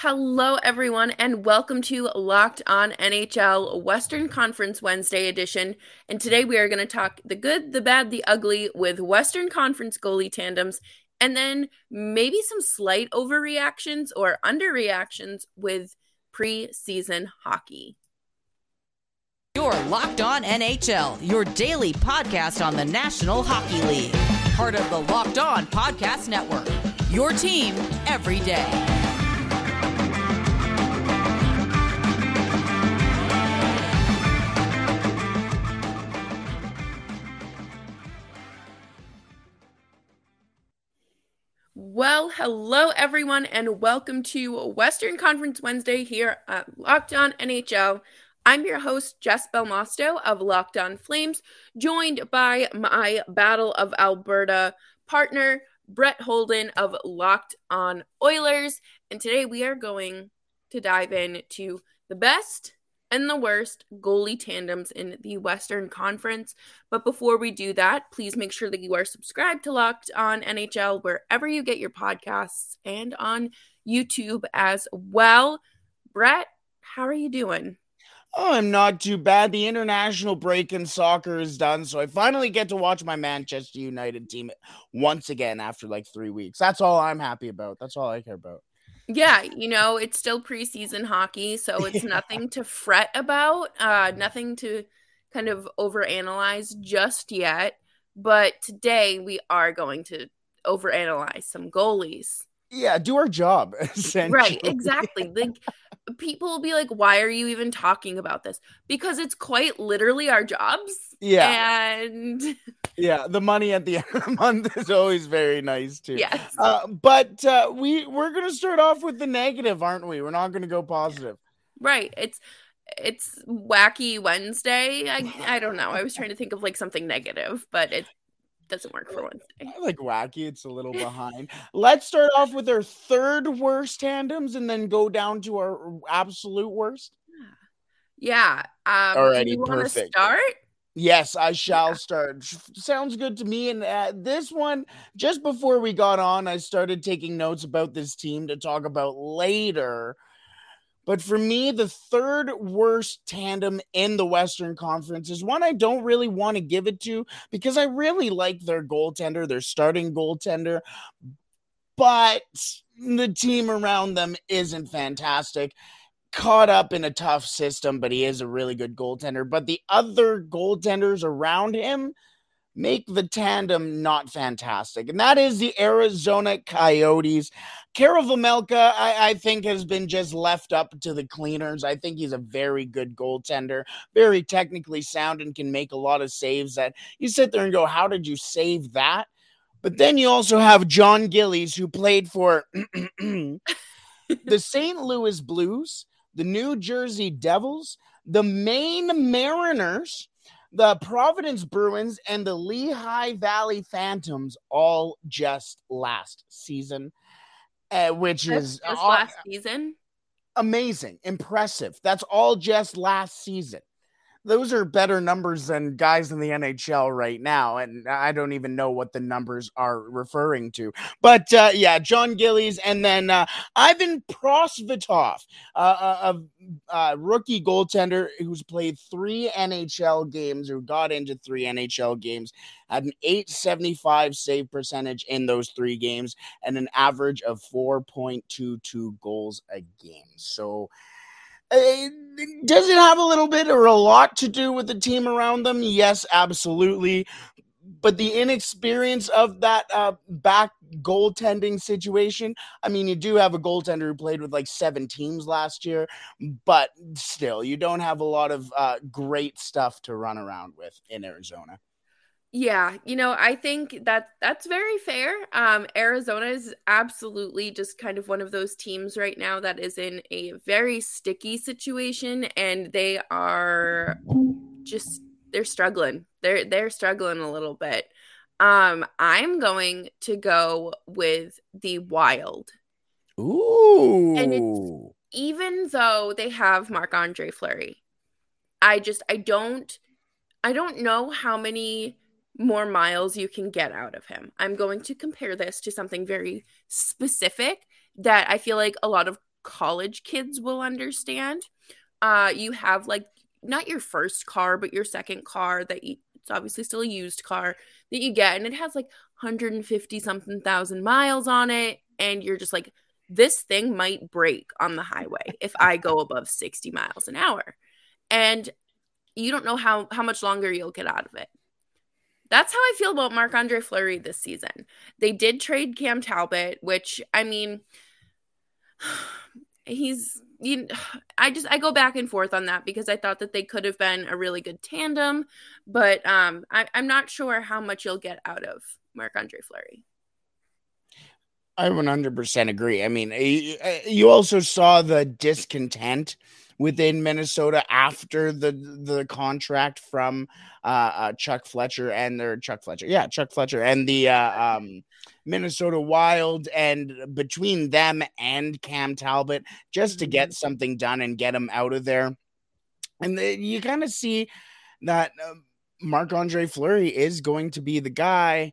Hello, everyone, and welcome to Locked On NHL Western Conference Wednesday edition. And today we are going to talk the good, the bad, the ugly with Western Conference goalie tandems, and then maybe some slight overreactions or underreactions with preseason hockey. You're Locked On NHL, your daily podcast on the National Hockey League. Part of the Locked On Podcast Network. Your team every day. Well, hello everyone, and welcome to Western Conference Wednesday here at Locked On NHL. I'm your host, Jess Belmosto of Locked On Flames, joined by my Battle of Alberta partner, Brett Holden of Locked On Oilers. And today we are going to dive into the best and the worst goalie tandems in the Western Conference. But before we do that, please make sure that you are subscribed to Locked On NHL wherever you get your podcasts and on YouTube as well. Brett, how are you doing? Oh, I'm not too bad. The international break in soccer is done, so I finally get to watch my Manchester United team once again after like three weeks. That's all I'm happy about. That's all I care about. Yeah, you know, it's still preseason hockey, so it's yeah. nothing to fret about, uh, nothing to kind of overanalyze just yet. But today we are going to overanalyze some goalies. Yeah, do our job. Right, exactly. Like people will be like, why are you even talking about this? Because it's quite literally our jobs. Yeah. And yeah, the money at the end of the month is always very nice too. Yes. Uh, but uh, we we're gonna start off with the negative, aren't we? We're not gonna go positive. Right. It's it's wacky Wednesday. I I don't know. I was trying to think of like something negative, but it doesn't work for Wednesday. I like wacky. It's a little behind. Let's start off with our third worst tandems and then go down to our absolute worst. Yeah. Yeah. Um, Alrighty, you perfect. Start. Yes, I shall start. Sounds good to me. And uh, this one, just before we got on, I started taking notes about this team to talk about later. But for me, the third worst tandem in the Western Conference is one I don't really want to give it to because I really like their goaltender, their starting goaltender. But the team around them isn't fantastic caught up in a tough system, but he is a really good goaltender. But the other goaltenders around him make the tandem not fantastic. And that is the Arizona Coyotes. Karel Vejmelka, I, I, think, has been just left up to the cleaners. I think he's a very good goaltender, very technically sound, and can make a lot of saves that you sit there and go, How did you save that? But then you also have Jon Gillies, who played for the St. Louis Blues the New Jersey Devils, the Maine Mariners, the Providence Bruins, and the Lehigh Valley Phantoms all just last season, uh, which is just uh, last season. Amazing, impressive. That's all just last season those are better numbers than guys in the NHL right now. And I don't even know what the numbers are referring to. But uh, yeah, Jon Gillies and then uh, Ivan Prosvetov, uh, a uh, rookie goaltender who's played three NHL games or got into three NHL games, had an 875 save percentage in those three games and an average of 4.22 goals a game. So, uh, does it have a little bit or a lot to do with the team around them? Yes, absolutely. But the inexperience of that uh, back goaltending situation. I mean, you do have a goaltender who played with like seven teams last year, but still, you don't have a lot of uh, great stuff to run around with in Arizona. Yeah, you know, I think that that's very fair. Um, Arizona is absolutely just kind of one of those teams right now that is in a very sticky situation, and they are just they're struggling. They're they're struggling a little bit. Um, I'm going to go with the Wild. Ooh, and it's even though they have Marc Andre Fleury, I just I don't I don't know how many more miles you can get out of him. I'm going to compare this to something very specific that I feel like a lot of college kids will understand. Uh, you have like not your first car, but your second car that you, it's obviously still a used car that you get, and it has like 150 something thousand miles on it, and you're just like, this thing might break on the highway if I go above 60 miles an hour, and you don't know how how much longer you'll get out of it. That's how I feel about Marc Andre Fleury this season. They did trade Cam Talbot, which I mean, he's you I just I go back and forth on that because I thought that they could have been a really good tandem, but um I, I'm not sure how much you'll get out of Marc Andre Fleury. I 100% agree. I mean, you also saw the discontent within Minnesota after the the contract from uh, uh, Chuck Fletcher and their Chuck Fletcher, yeah, Chuck Fletcher and the uh, um, Minnesota Wild, and between them and Cam Talbot, just to get mm-hmm. something done and get him out of there, and the, you kind of see that uh, Marc Andre Fleury is going to be the guy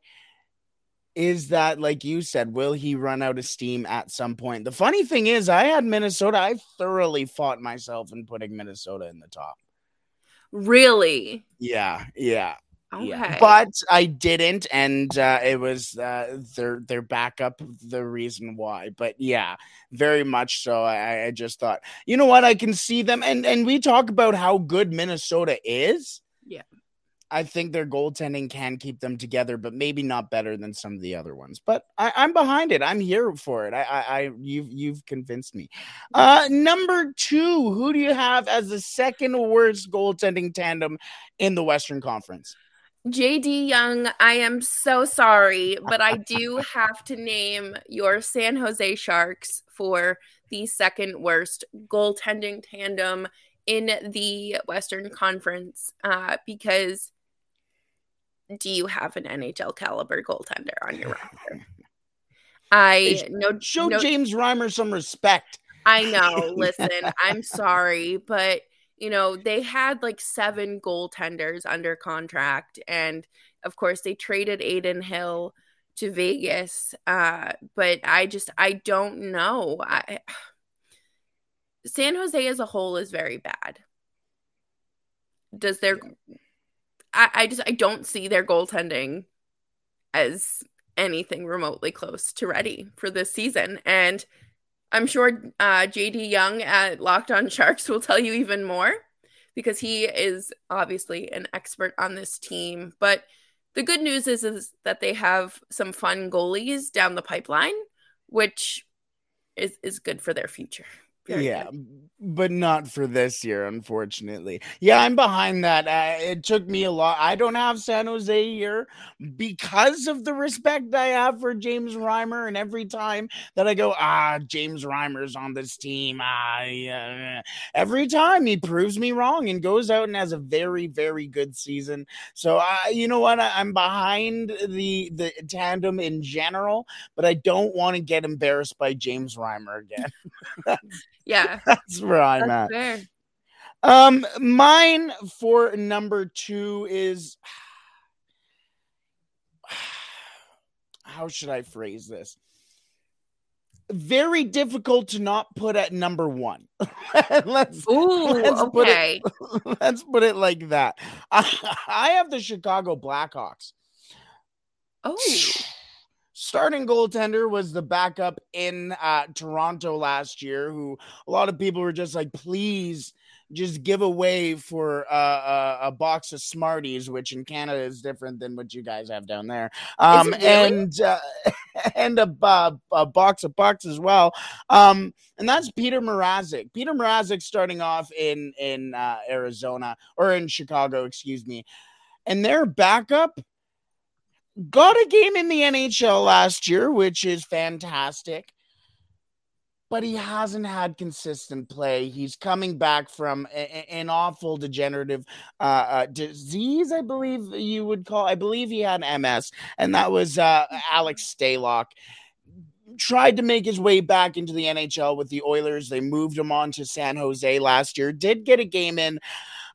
is that like you said will he run out of steam at some point? The funny thing is i had minnesota i thoroughly fought myself in putting minnesota in the top. Really? Yeah yeah okay. Yeah. but i didn't and uh, it was uh, their their backup the reason why. But yeah very much so I, I just thought you know what? I can see them. And and we talk about how good minnesota is. Yeah I think their goaltending can keep them together, but maybe not better than some of the other ones. But I, am behind it. I'm here for it. I, I, I, you've you've convinced me. Uh, number two, who do you have as the second worst goaltending tandem in the Western Conference? JD Young, I am so sorry, but I do have to name your San Jose Sharks for the second worst goaltending tandem in the Western Conference uh, because do you have an NHL caliber goaltender on your roster? I know show no, James Reimer some respect. I know. Listen, I'm sorry, but you know, they had like seven goaltenders under contract and of course they traded Adin Hill to Vegas. Uh, but I just I don't know. I San Jose as a whole is very bad. Does their I, I just I don't see their goaltending as anything remotely close to ready for this season. And I'm sure uh, JD Young at Locked On Sharks will tell you even more because he is obviously an expert on this team. But the good news is, is that they have some fun goalies down the pipeline, which is, is good for their future. Yeah, but not for this year, unfortunately. Yeah, I'm behind that. It took me a lot. I don't have San Jose here because of the respect I have for James Reimer. And every time that I go, ah, James Reimer's on this team, ah, every time he proves me wrong and goes out and has a very, very good season. So, uh, you know what? I, am behind the the tandem in general, but I don't want to get embarrassed by James Reimer again. Yeah. That's where I'm That's at. Fair. Um, mine for number two is how should I phrase this? Very difficult to not put at number one. let's, Ooh, let's okay. Put it, let's put it like that. I, I have the Chicago Blackhawks. Oh starting goaltender was the backup in uh, Toronto last year, who a lot of people were just like, please just give away for uh, uh, a box of Smarties, which in Canada is different than what you guys have down there, um, really? and uh, and a, a, box of bucks as well. Um, and that's Peter Mrazek. Peter Mrazek starting off in in uh, Arizona or in Chicago, excuse me, and their backup got a game in the NHL last year, which is fantastic. But he hasn't had consistent play. He's coming back from a, an awful degenerative uh, uh, disease, I believe you would call. I believe he had MS, and that was uh, Alex Stalock tried to make his way back into the NHL with the Oilers. They moved him on to San Jose last year. Did get a game in.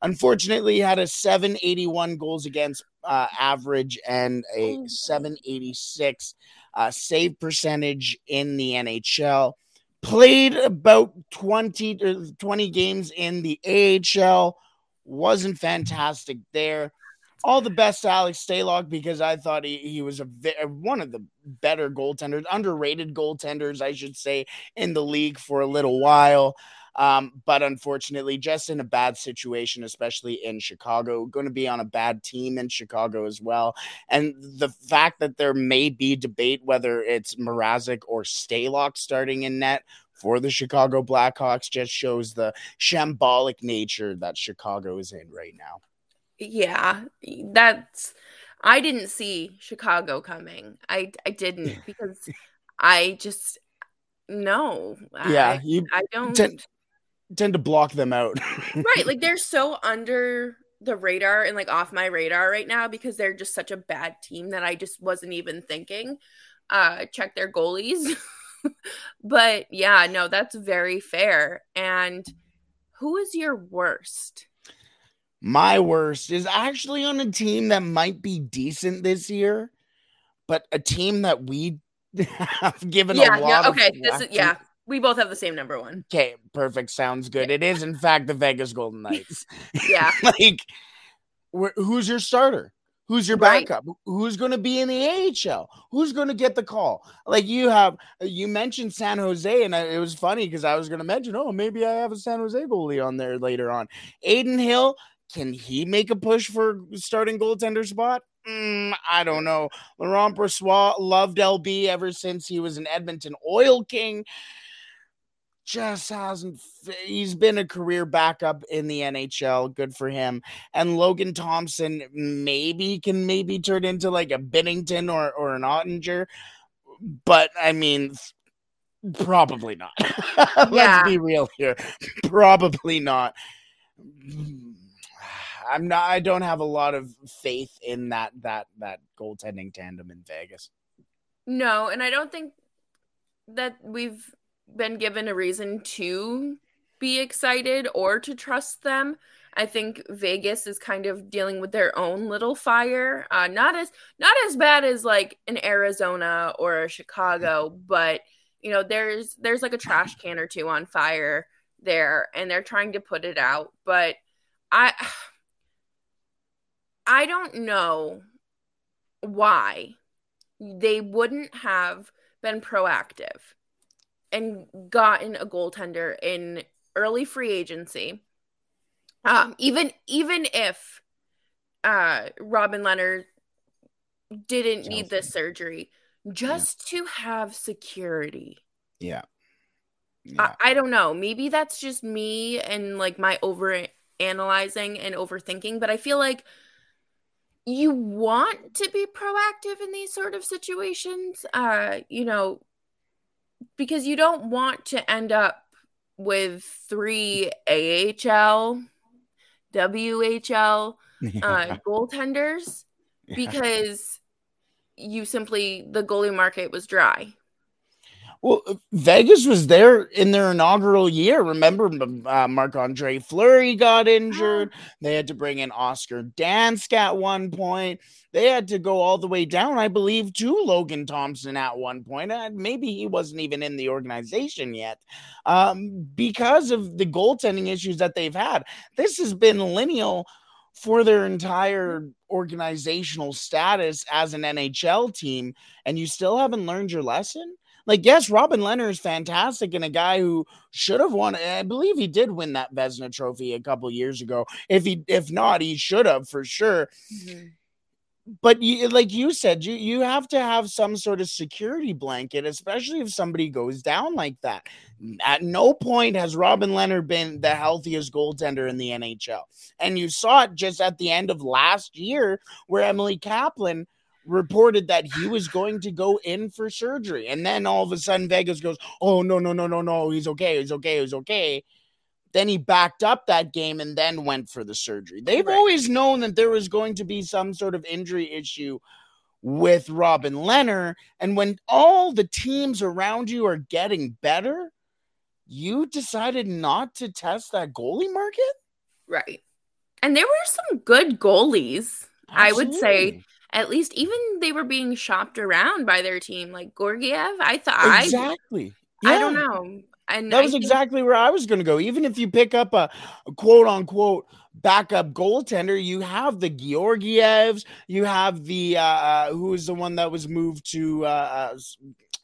Unfortunately, he had a 781 goals against uh, average and a oh. 786 uh, save percentage in the NHL. played about 20 20 games in the AHL wasn't fantastic there all the best Alex Stalock because I thought he, he was a one of the better goaltenders, underrated goaltenders, I should say, in the league for a little while. Um, but unfortunately, just in a bad situation, especially in Chicago, going to be on a bad team in Chicago as well. And the fact that there may be debate whether it's Mrazek or Stalock starting in net for the Chicago Blackhawks just shows the shambolic nature that Chicago is in right now. Yeah, that's I didn't see Chicago coming. I I didn't because I just no. Yeah, I, you I don't tend, tend to block them out. right, like they're so under the radar and like off my radar right now because they're just such a bad team that I just wasn't even thinking. Uh check their goalies. but yeah, no, that's very fair. And who is your worst? My worst is actually on a team that might be decent this year, but a team that we have given yeah, a lot yeah, okay. Of this is, yeah, we both have the same number one. Okay, perfect. Sounds good. It is, in fact, the Vegas Golden Knights. yeah. like, who's your starter? Who's your backup? Right. Who's going to be in the AHL? Who's going to get the call? Like you have, you mentioned San Jose, and it was funny because I was going to mention, oh, maybe I have a San Jose goalie on there later on. Adin Hill can he make a push for starting goaltender spot? Mm, I don't know. Laurent Brossoit loved LB ever since he was an Edmonton Oil King. Just hasn't. He's been a career backup in the NHL. Good for him. And Logan Thompson maybe can maybe turn into like a Binnington or or an Oettinger, but I mean, probably not. Let's yeah. be real here. Probably not I'm not. I don't have a lot of faith in that that that goaltending tandem in Vegas. No, and I don't think that we've been given a reason to be excited or to trust them. I think Vegas is kind of dealing with their own little fire. Uh, not as not as bad as like an Arizona or a Chicago, but you know, there's there's like a trash can or two on fire there, and they're trying to put it out. But I I don't know why they wouldn't have been proactive and gotten a goaltender in early free agency. Um, even even if uh, Robin Lehner didn't need this surgery, just yeah. to have security. Yeah. yeah. I, I don't know. Maybe that's just me and like my over analyzing and overthinking, but I feel like you want to be proactive in these sort of situations uh you know because you don't want to end up with three AHL WHL uh goaltenders because you simply the goalie market was dry well, Vegas was there in their inaugural year. Remember, uh, Marc Andre Fleury got injured. They had to bring in Oscar Dansk at one point. They had to go all the way down, I believe, to Logan Thompson at one point. Maybe he wasn't even in the organization yet um, because of the goaltending issues that they've had. This has been lineal for their entire organizational status as an NHL team, and you still haven't learned your lesson like, yes, Robin Lehner is fantastic and a guy who should have won. I believe he did win that Vezina Trophy a couple years ago. If he, if not, he should have for sure. Mm-hmm. But you, like you said, you you have to have some sort of security blanket, especially if somebody goes down like that. At no point has Robin Lehner been the healthiest goaltender in the NHL, and you saw it just at the end of last year, where Emily Kaplan reported that he was going to go in for surgery. And then all of a sudden Vegas goes, Oh, no, no, no, no, no. He's okay. He's okay. He's okay. Then he backed up that game and then went for the surgery. They've always known that there was going to be some sort of injury issue with Robin Lehner. And when all the teams around you are getting better, you decided not to test that goalie market? Right. And there were some good goalies, Absolutely. I would say at least even they were being shopped around by their team, like Georgiev. I thought exactly. Yeah. I don't know. And that was think- exactly where I was going to go. Even if you pick up a, a quote unquote backup goaltender, you have the Georgievs, you have the uh, uh who is the one that was moved to uh, uh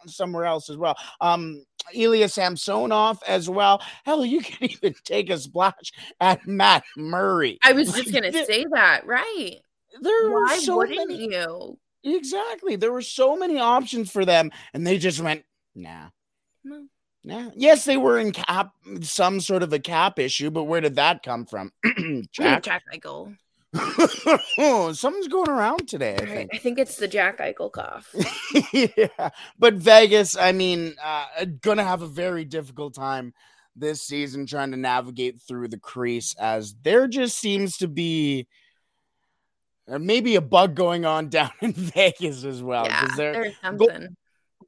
somewhere else as well. Um, Ilya Samsonov as well. Hell, you can even take a splash at Matt Murray. I was just gonna say that, right? There Why so wouldn't many, you? Exactly. There were so many options for them, and they just went, nah. No. Yeah. Yes, they were in cap some sort of a cap issue, but where did that come from? Jack, Jack Eichel. oh, something's going around today. I think. I think it's the Jack Eichel cough. yeah, but Vegas, I mean, uh, gonna have a very difficult time this season trying to navigate through the crease, as there just seems to be uh, maybe a bug going on down in Vegas as well. Yeah, there's something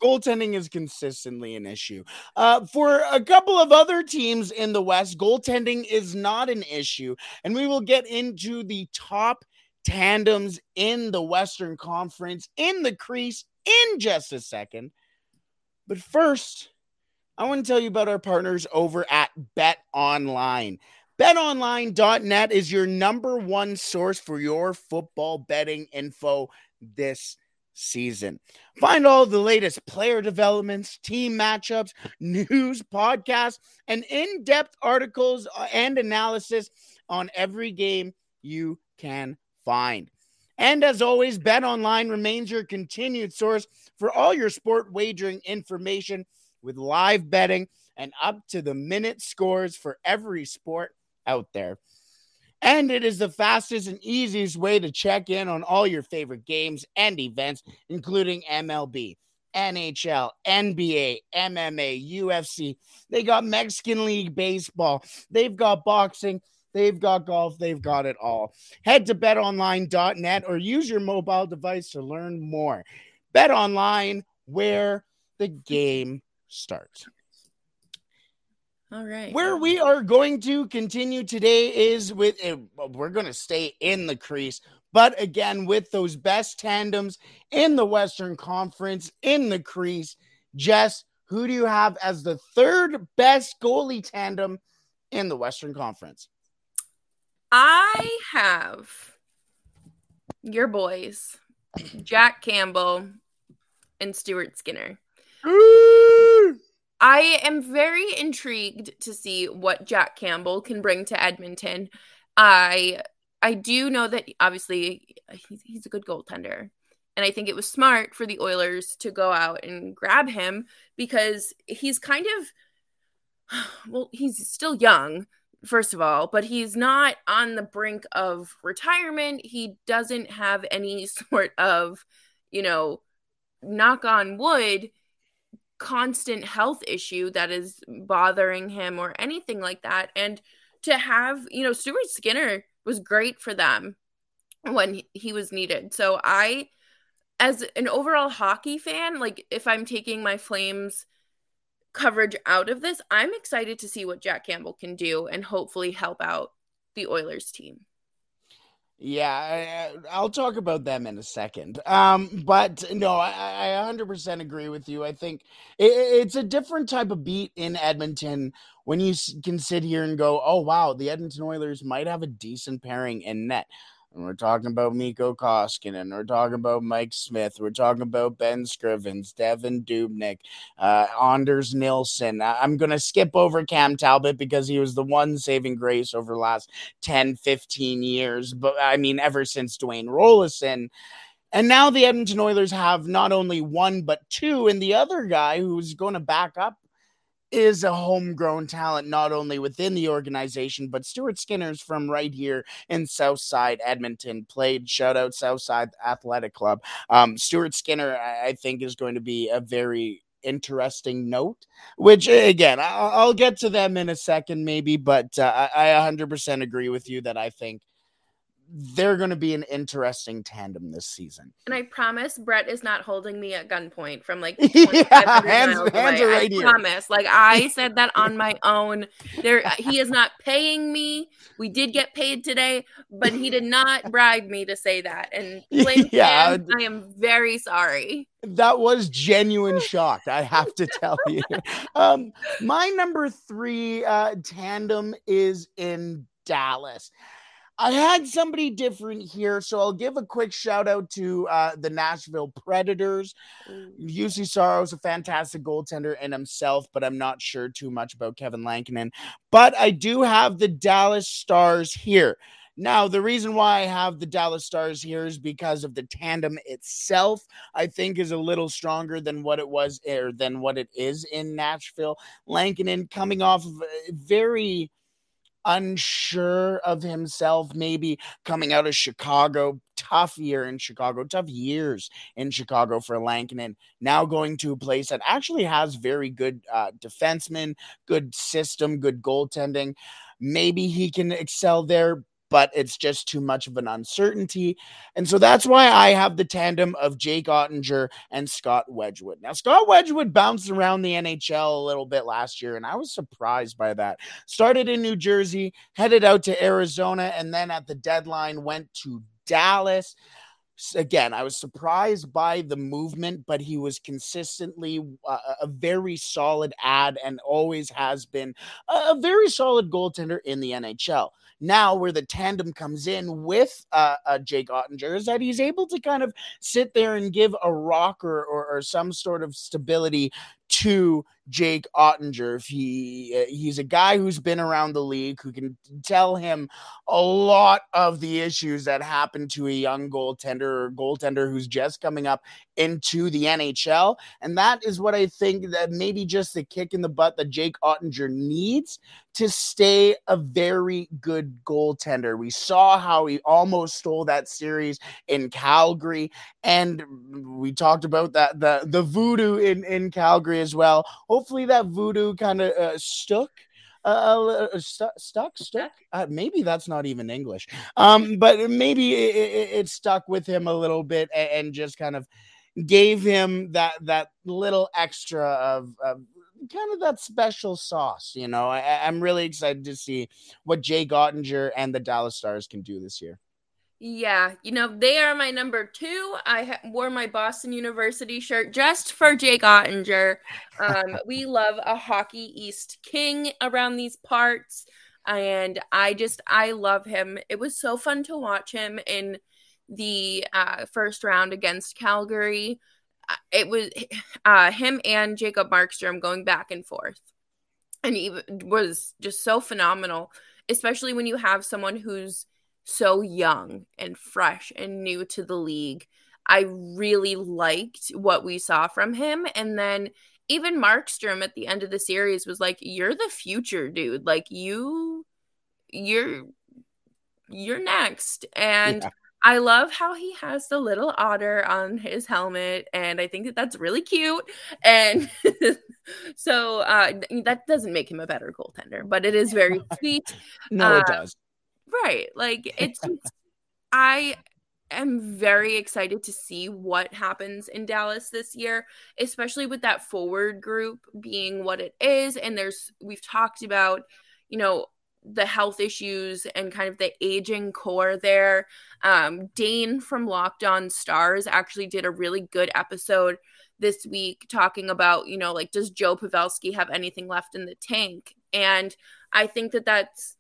goaltending is consistently an issue. Uh, for a couple of other teams in the West, goaltending is not an issue. And we will get into the top tandems in the Western Conference in the crease in just a second. But first, I want to tell you about our partners over at Bet Online. BetOnline.net is your number one source for your football betting info this season. Find all the latest player developments, team matchups, news, podcasts, and in depth articles uh, and analysis on every game you can find. And as always, Bet Online remains your continued source for all your sport wagering information with live betting and up to the minute scores for every sport out there. And it is the fastest and easiest way to check in on all your favorite games and events, including MLB, NHL, NBA, MMA, UFC. They got Mexican League Baseball. They've got boxing. They've got golf. They've got it all. Head to betonline.net or use your mobile device to learn more. Bet online where the game starts. All right. Where we are going to continue today is with uh, we're going to stay in the crease, but again with those best tandems in the Western Conference in the crease. Jess, who do you have as the third best goalie tandem in the Western Conference? I have your boys, Jack Campbell and Stuart Skinner. I am very intrigued to see what Jack Campbell can bring to Edmonton. I I do know that obviously he's, a good goaltender. And I think it was smart for the Oilers to go out and grab him because he's kind of well, he's still young, first of all, but he's not on the brink of retirement. He doesn't have any sort of, you know, knock on wood, constant health issue that is bothering him or anything like that. And to have, you know, Stuart Skinner was great for them when he was needed. So I as an overall hockey fan, like if I'm taking my Flames coverage out of this, I'm excited to see what Jack Campbell can do and hopefully help out the Oilers team. Yeah, I, will talk about them in a second. Um, but no, I, I 100% agree with you. I think it, it's a different type of beat in Edmonton when you can sit here and go, "Oh wow, the Edmonton Oilers might have a decent pairing in net." And we're talking about Mikko Koskinen. And we're talking about Mike Smith. We're talking about Ben Scrivens, Devan Dubnyk, uh, Anders Nilsson. I'm going to skip over Cam Talbot because he was the one saving grace over the last 10, 15 years. But I mean, ever since Dwayne Roloson. And now the Edmonton Oilers have not only one, but two. And the other guy who's going to back up is a homegrown talent, not only within the organization, but Stuart Skinner's from right here in Southside Edmonton, played shout out Southside Athletic Club. Um, Stuart Skinner, I, I think, is going to be a very interesting note, which again, I'll, I'll get to them in a second, maybe, but uh, I, I 100% agree with you that I think they're going to be an interesting tandem this season. And I promise Brett is not holding me at gunpoint from like yeah, hands, hands are right I promise. Like I said that on my own. There he is not paying me. We did get paid today, but he did not bribe me to say that. And yeah, I am very sorry. that was genuine shock. I have to tell you. Um, my number three uh, tandem is in Dallas. I had somebody different here, so I'll give a quick shout out to uh, the Nashville Predators. Juuse Saros, a fantastic goaltender in himself, but I'm not sure too much about Kevin Lankinen. But I do have the Dallas Stars here. Now, the reason why I have the Dallas Stars here is because of the tandem itself. I think is a little stronger than what it was or than what it is in Nashville. Lankinen coming off of a very unsure of himself, maybe coming out of Chicago. Tough year in Chicago, tough years in Chicago for Lankinen. Now going to a place that actually has very good uh, defensemen, good system, good goaltending. Maybe he can excel there but it's just too much of an uncertainty. And so that's why I have the tandem of Jake Oettinger and Scott Wedgewood. Now, Scott Wedgewood bounced around the NHL a little bit last year, and I was surprised by that. Started in New Jersey, headed out to Arizona, and then at the deadline went to Dallas again, I was surprised by the movement, but he was consistently uh, a very solid ad and always has been a very solid goaltender in the NHL. Now, where the tandem comes in with uh, uh, Jake Oettinger is that he's able to kind of sit there and give a rocker or, or some sort of stability to Jake Oettinger. If he uh, he's a guy who's been around the league who can tell him a lot of the issues that happen to a young goaltender or goaltender who's just coming up into the NHL. And that is what I think that maybe just the kick in the butt that Jake Oettinger needs to stay a very good goaltender. We saw how he almost stole that series in Calgary, and we talked about that the the voodoo in in Calgary as well. Hopefully, that voodoo kind of uh, stuck. Uh, uh, stu- stuck, stuck. Uh, maybe that's not even English. Um, but maybe it, it, it stuck with him a little bit and, and just kind of gave him that that little extra of, of kind of that special sauce. You know, I, am really excited to see what Jay Oettinger and the Dallas Stars can do this year. Yeah, you know, they are my number two. I ha- wore my Boston University shirt just for Jake Oettinger. Um, we love a Hockey East King around these parts. And I just, I love him. It was so fun to watch him in the uh, first round against Calgary it was uh, him and Jacob Markstrom going back and forth. And he was just so phenomenal, especially when you have someone who's so young and fresh and new to the league. I really liked what we saw from him. And then even Markstrom at the end of the series was like, You're the future, dude. Like, you, you're, you're next. And yeah. I love how he has the little otter on his helmet, and I think that that's really cute. And so uh, that doesn't make him a better goaltender, but it is very sweet. no, uh, it does. Right, like it's. I am very excited to see what happens in Dallas this year, especially with that forward group being what it is. And there's we've talked about, you know, the health issues and kind of the aging core there. Um, Dane from Locked On Stars actually did a really good episode this week talking about, you know, like, does Joe Pavelski have anything left in the tank? And I think that that's,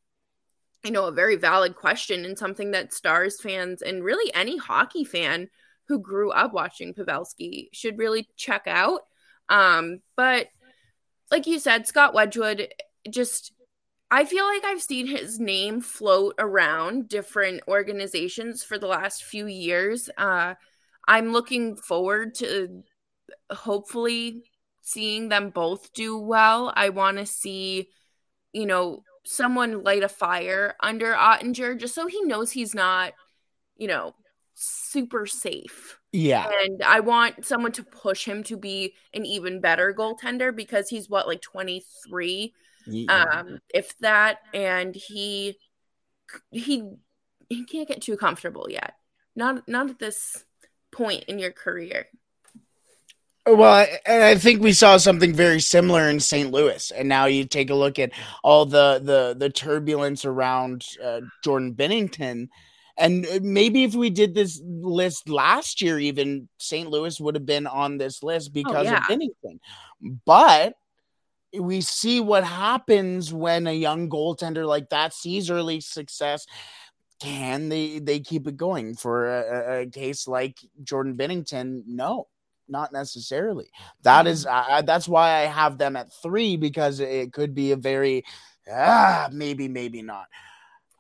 you know, a very valid question and something that Stars fans and really any hockey fan who grew up watching Pavelski should really check out. Um, but like you said, Scott Wedgewood just I feel like I've seen his name float around different organizations for the last few years. Uh, I'm looking forward to hopefully seeing them both do well. I want to see, you know, someone light a fire under Oettinger just so he knows he's not, you know, super safe. Yeah. And I want someone to push him to be an even better goaltender because he's what, like 23? Yeah. Um, if that, and he he he can't get too comfortable yet. Not not at this point in your career. Well, and I think we saw something very similar in St. Louis, and now you take a look at all the the the turbulence around uh, Jordan Binnington, And maybe if we did this list last year, even St. Louis would have been on this list oh, because oh, yeah. of Binnington. But we see what happens when a young goaltender like that sees early success. Can they they keep it going for a, a case like Jordan Binnington? No, not necessarily. That is uh, that's why I have them at three because it could be a very ah maybe maybe not.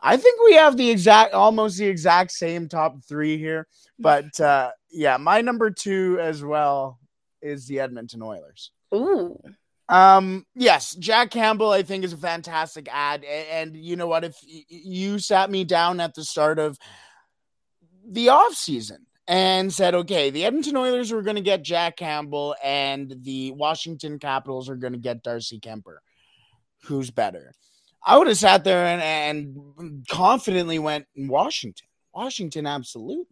I think we have the exact almost the exact same top three here, but uh, yeah, my number two as well is the Edmonton Oilers. Ooh. Um, yes, Jack Campbell, I think, is a fantastic ad. And, and you know what? If you sat me down at the start of the off season and said, okay, the Edmonton Oilers are going to get Jack Campbell and the Washington Capitals are going to get Darcy Kuemper, who's better? I would have sat there and, and confidently went Washington. Washington, absolutely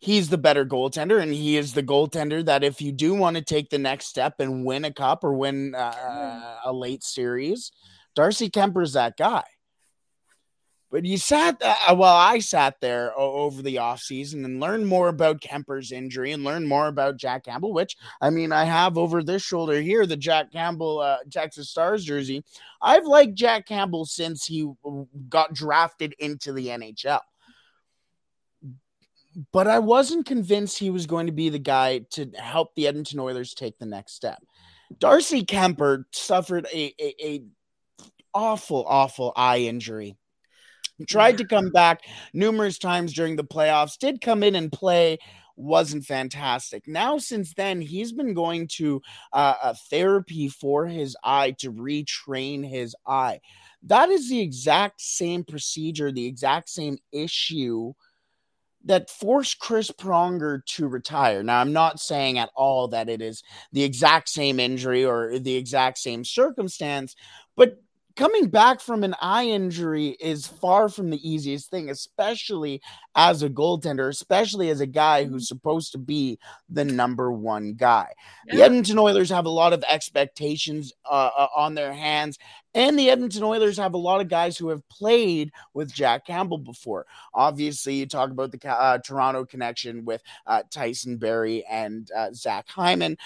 he's the better goaltender, and he is the goaltender that if you do want to take the next step and win a cup or win uh, a late series, Darcy Kuemper's that guy. But you sat, uh, well, I sat there over the offseason and learned more about Kuemper's injury and learned more about Jack Campbell, which I mean, I have over this shoulder here the Jack Campbell uh, Texas Stars jersey. I've liked Jack Campbell since he got drafted into the NHL but I wasn't convinced he was going to be the guy to help the Edmonton Oilers take the next step. Darcy Kuemper suffered a, a, a awful, awful eye injury. Tried to come back numerous times during the playoffs, did come in and play, wasn't fantastic. Now, since then, he's been going to uh, a therapy for his eye to retrain his eye. That is the exact same procedure, the exact same issue that forced Chris Pronger to retire. Now, I'm not saying at all that it is the exact same injury or the exact same circumstance, but coming back from an eye injury is far from the easiest thing, especially as a goaltender, especially as a guy who's mm-hmm. supposed to be the number one guy. Yeah. The Edmonton Oilers have a lot of expectations uh, uh, on their hands, and the Edmonton Oilers have a lot of guys who have played with Jack Campbell before. Obviously, you talk about the uh, Toronto connection with uh, Tyson Barrie and uh, Zach Hyman.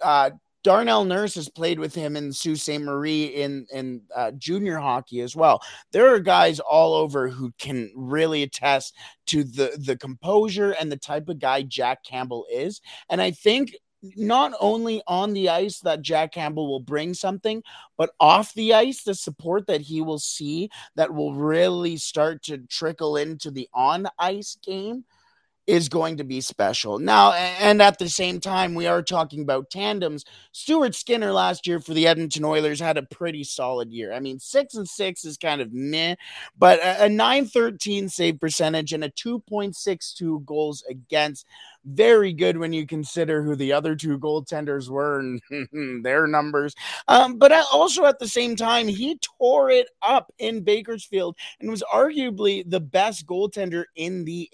Uh, Darnell Nurse has played with him in Sault Ste. Marie in in uh, junior hockey as well. There are guys all over who can really attest to the the composure and the type of guy Jack Campbell is. And I think not only on the ice that Jack Campbell will bring something, but off the ice, the support that he will see that will really start to trickle into the on ice game is going to be special. Now, and at the same time, we are talking about tandems. Stuart Skinner last year for the Edmonton Oilers had a pretty solid year. I mean, six and six is kind of meh, but a 913 save percentage and a 2.62 goals against very good when you consider who the other two goaltenders were and their numbers. Um, but also at the same time, he tore it up in Bakersfield and was arguably the best goaltender in the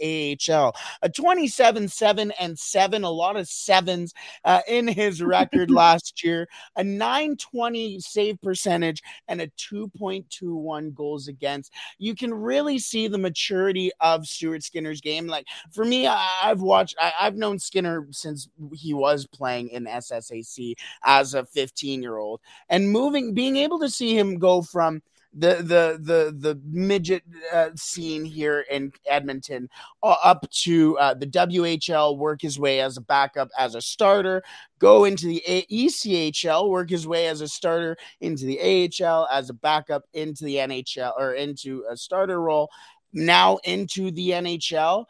AHL. A 27 7 and 7, a lot of sevens uh, in his record last year, a 920 save percentage, and a 2.21 goals against. You can really see the maturity of Stuart Skinner's game. Like for me, I, have watched, I, I've known Skinner since he was playing in SSAC as a 15 year old, and moving, being able to see him go from the the the the midget uh, scene here in Edmonton uh, up to uh, the WHL, work his way as a backup as a starter, go into the a- ECHL, work his way as a starter into the AHL as a backup into the NHL or into a starter role, now into the NHL,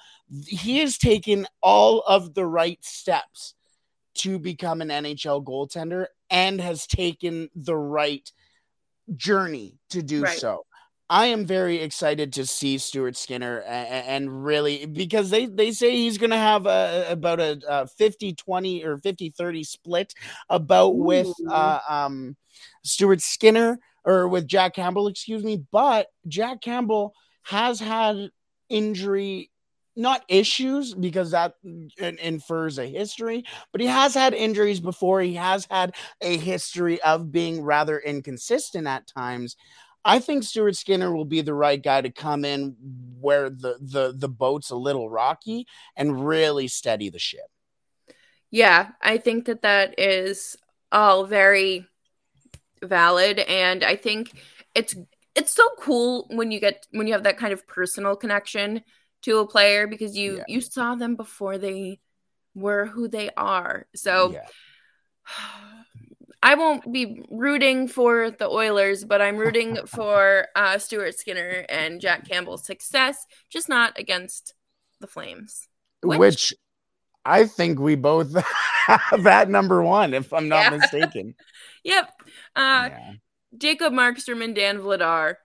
he has taken all of the right steps to become an NHL goaltender and has taken the right journey to do right. so. I am very excited to see Stuart Skinner and, and really because they, they say he's going to have a, about a, a 50 20 or 50 30 split about with uh, um, Stuart Skinner or with Jack Campbell, excuse me. But Jack Campbell has had injury not issues because that infers a history, but he has had injuries before. He has had a history of being rather inconsistent at times. I think Stuart Skinner will be the right guy to come in where the the the boat's a little rocky and really steady the ship. Yeah, I think that that is all very valid and I think it's it's so cool when you get when you have that kind of personal connection to a player because you yeah. you saw them before they were who they are. So yeah. I won't be rooting for the Oilers, but I'm rooting for uh, Stuart Skinner and Jack Campbell's success, just not against the Flames. Which, which I think we both have at number one, if I'm not yeah. mistaken. yep. Uh, yeah. Jacob Markstrom and Dan Vladar.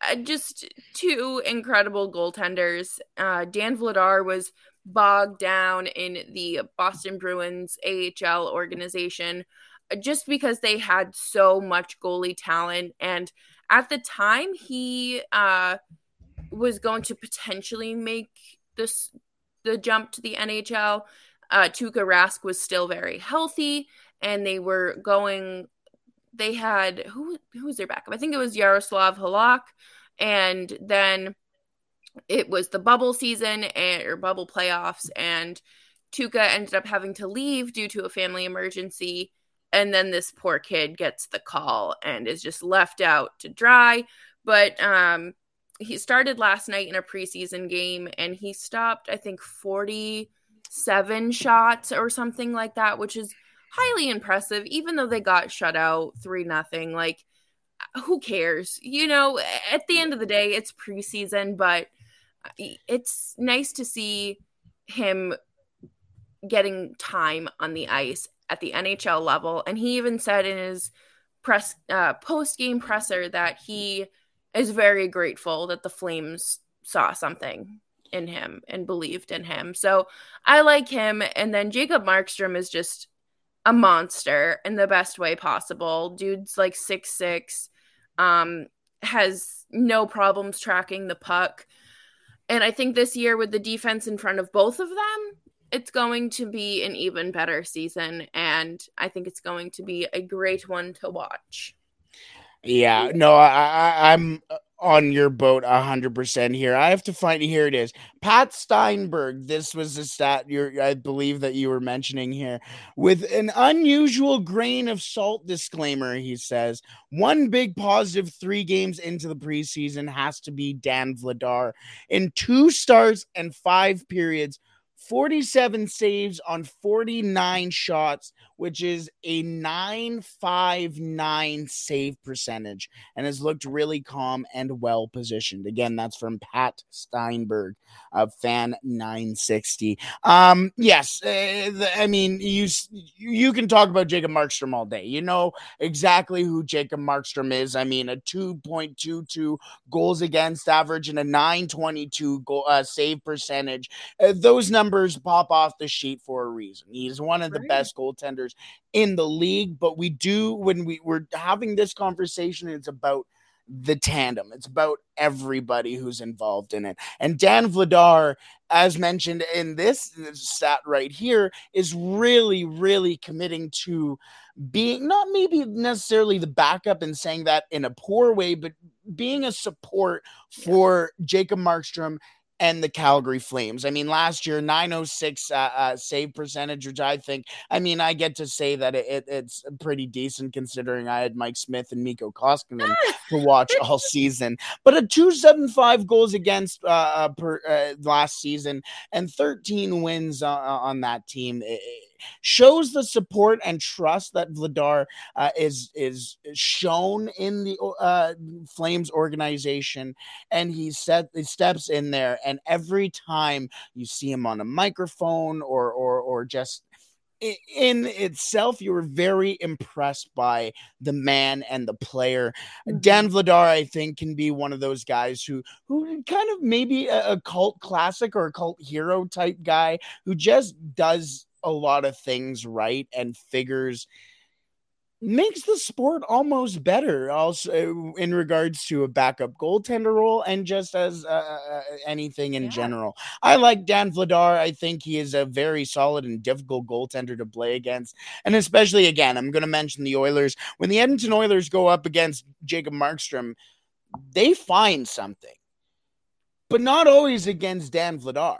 Uh, just two incredible goaltenders. Uh, Dan Vladar was bogged down in the Boston Bruins AHL organization just because they had so much goalie talent. And at the time, he uh, was going to potentially make this the jump to the NHL. Uh, Rask was still very healthy, and they were going. They had who who was their backup? I think it was Yaroslav Halak, and then it was the bubble season and or bubble playoffs, and Tuukka ended up having to leave due to a family emergency and then this poor kid gets the call and is just left out to dry but um he started last night in a preseason game and he stopped i think 47 shots or something like that which is highly impressive even though they got shut out 3 nothing like who cares you know at the end of the day it's preseason but it's nice to see him getting time on the ice at the NHL level. And he even said in his press uh, post game presser that he is very grateful that the Flames saw something in him and believed in him. So I like him. And then Jacob Markstrom is just a monster in the best way possible. Dude's like six six, um, has no problems tracking the puck. And I think this year with the defense in front of both of them, it's going to be an even better season and i think it's going to be a great one to watch yeah no i, I am on your boat 100% here. I have to find here it is pat steinberg. This was the stat you i believe that you were mentioning here. With an unusual grain of salt disclaimer he says one big positive three games into the preseason has to be dan vladar. In two starts and five periods 47 saves on 49 shots, which is a 959 save percentage and has looked really calm and well positioned. Again, that's from Pat Steinberg of Fan 960. Um, yes, uh, I mean, you you can talk about Jacob Markstrom all day. You know exactly who Jacob Markstrom is. I mean, a 2.22 goals against average and a 922 goal uh, save percentage. Uh, those numbers numbers pop off the sheet for a reason. He's one of the best goaltenders in the league. But we do, when we were having this conversation, it's about the tandem. It's about everybody who's involved in it. And Dan Vladar, as mentioned in this stat right here, is really, really committing to being not maybe necessarily the backup and saying that in a poor way, but being a support for Jacob Markstrom and the Calgary Flames. I mean, last year, 906 uh, uh, save percentage, which I think, I mean, I get to say that it, it's pretty decent considering I had Mike Smith and Mikko Koskinen to watch all season. But a 275 goals against uh, uh per uh, last season and 13 wins uh, on that team. It, shows the support and trust that Vladar uh, is is shown in the uh, Flames organization, and he set he steps in there, and every time you see him on a microphone or or or just in itself, you were very impressed by the man and the player. Mm-hmm. Dan Vladar, I think, can be one of those guys who who kind of maybe a, a, cult classic or a cult hero type guy who just does a lot of things right and figures makes the sport almost better also uh, in regards to a backup goaltender role and just as uh, uh, uh, anything in yeah. general i like dan vladar i think he is a very solid and difficult goaltender to play against and especially again i'm going to mention the oilers when the edmonton oilers go up against jacob markstrom they find something, but not always against Dan Vladar.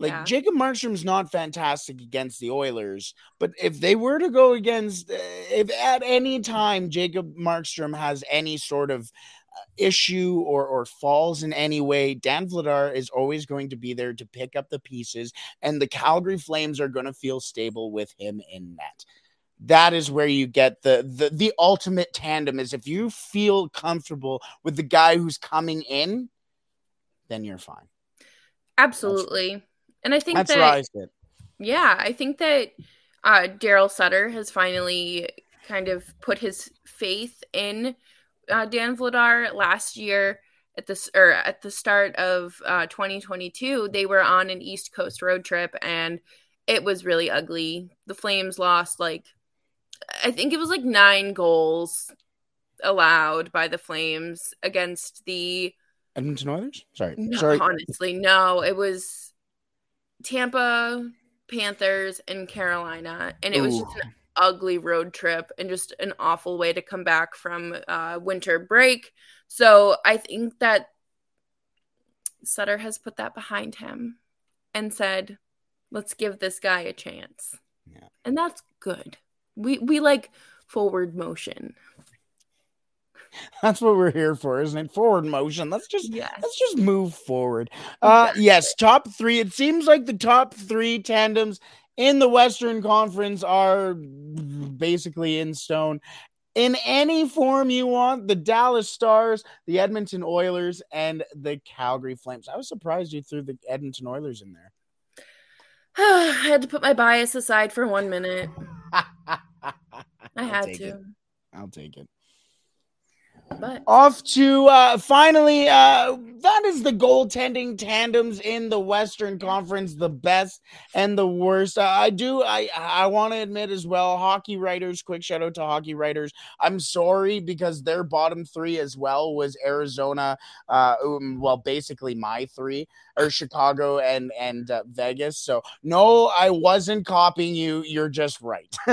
Like Yeah. Jacob Markstrom's not fantastic against the Oilers, but if they were to go against, uh, if at any time Jacob Markstrom has any sort of uh, issue or or falls in any way, Dan Vladar is always going to be there to pick up the pieces, and the Calgary Flames are going to feel stable with him in net. That is where you get the the the ultimate tandem. Is if you feel comfortable with the guy who's coming in, then you're fine. Absolutely. And I think That's that Yeah, I think that uh, Daryl Sutter has finally kind of put his faith in uh, Dan Vladar last year at this or at the start of uh, 2022. They were on an East Coast road trip and it was really ugly. The Flames lost like I think it was like nine goals allowed by the Flames against the Edmonton Oilers. Sorry, no, sorry. honestly, no. It was Tampa, Panthers, and Carolina, and it was just an ugly road trip and just an awful way to come back from uh, winter break. So I think that Sutter has put that behind him and said, "Let's give this guy a chance," Yeah. and that's good. We we like forward motion. That's what we're here for, isn't it? Forward motion. Let's just Yes. let's just move forward. Uh yes, top 3. It seems like the top 3 tandems in the Western Conference are basically in stone. In any form you want, the Dallas Stars, the Edmonton Oilers, and the Calgary Flames. I was surprised you threw the Edmonton Oilers in there. I had to put my bias aside for one minute. I had to. it. I'll take it. But Off to uh finally uh that is the goaltending tandems in the Western Conference, the best and the worst. Uh, I do I I want to admit as well, hockey writers, quick shout out to hockey writers. I'm sorry because their bottom 3 as well was Arizona uh um, well basically my 3 or Chicago and and uh, Vegas. So no, I wasn't copying you. You're just right.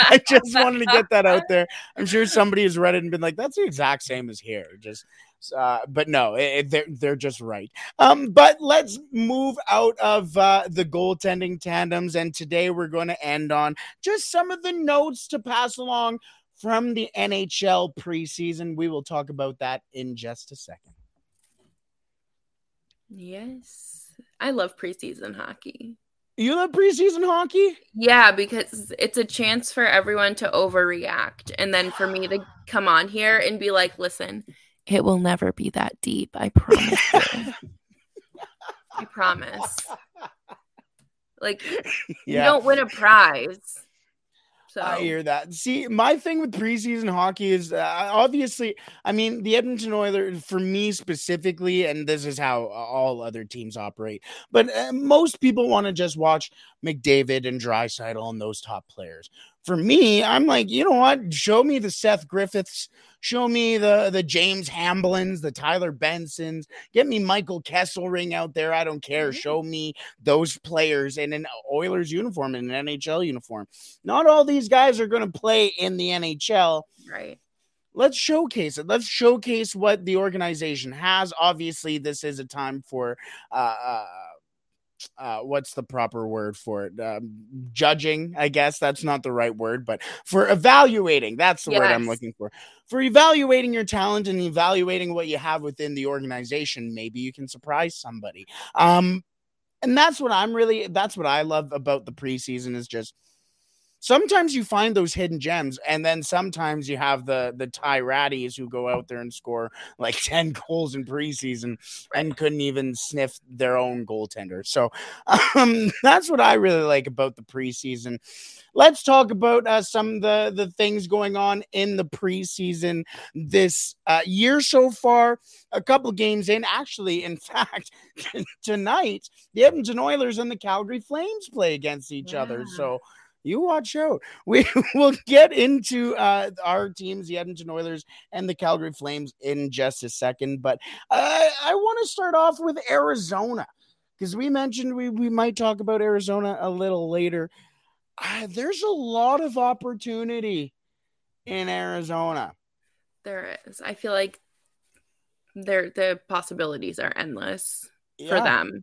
I just wanted to get that out there. I'm sure somebody has read it and been like, "That's the exact same as here." Just, uh, but no, it- they're they're just right. Um, but let's move out of uh, the goaltending tandems, and today we're going to end on just some of the notes to pass along from the NHL preseason. We will talk about that in just a second. Yes, I love preseason hockey. You love preseason hockey? Yeah, because it's a chance for everyone to overreact and then for me to come on here and be like, listen, it will never be that deep. I promise. I promise. Like, you don't win a prize. So, I hear that. See, my thing with preseason hockey is uh, obviously, I mean, the Edmonton Oilers, for me specifically, and this is how all other teams operate, but uh, most people want to just watch McDavid and Draisaitl and those top players. For me, I'm like, you know what? Show me the Seth Griffiths, show me the the James Hamblins, the Tyler Bensons, get me Michael Kesselring out there. I don't care. Mhm. Show me those players in an Oilers uniform, in an NHL uniform. Not all these guys are going to play in the NHL. right. Let's showcase it. Let's showcase what the organization has. Obviously, this is a time for uh, uh, what's the proper word for it? Um, judging, I guess that's not the right word, but for evaluating, that's the word I'm looking for. For evaluating your talent and evaluating what you have within the organization, maybe you can surprise somebody. Um, and that's what I'm really, that's what I love about the preseason is just sometimes you find those hidden gems and then sometimes you have the the Ty Ratties who go out there and score like 10 goals in preseason and couldn't even sniff their own goaltender. So um that's what I really like about the preseason. Let's talk about uh, some of the the things going on in the preseason this uh, year so far. A couple games in, actually, in fact, tonight the Edmonton Oilers and the Calgary Flames play against each other. So you watch out. We will get into uh, our teams, the Edmonton Oilers and the Calgary Flames, in just a second. But I, I want to start off with Arizona because we mentioned we, we might talk about Arizona a little later. Uh, there's a lot of opportunity in Arizona. There is. I feel like there the possibilities are endless for them.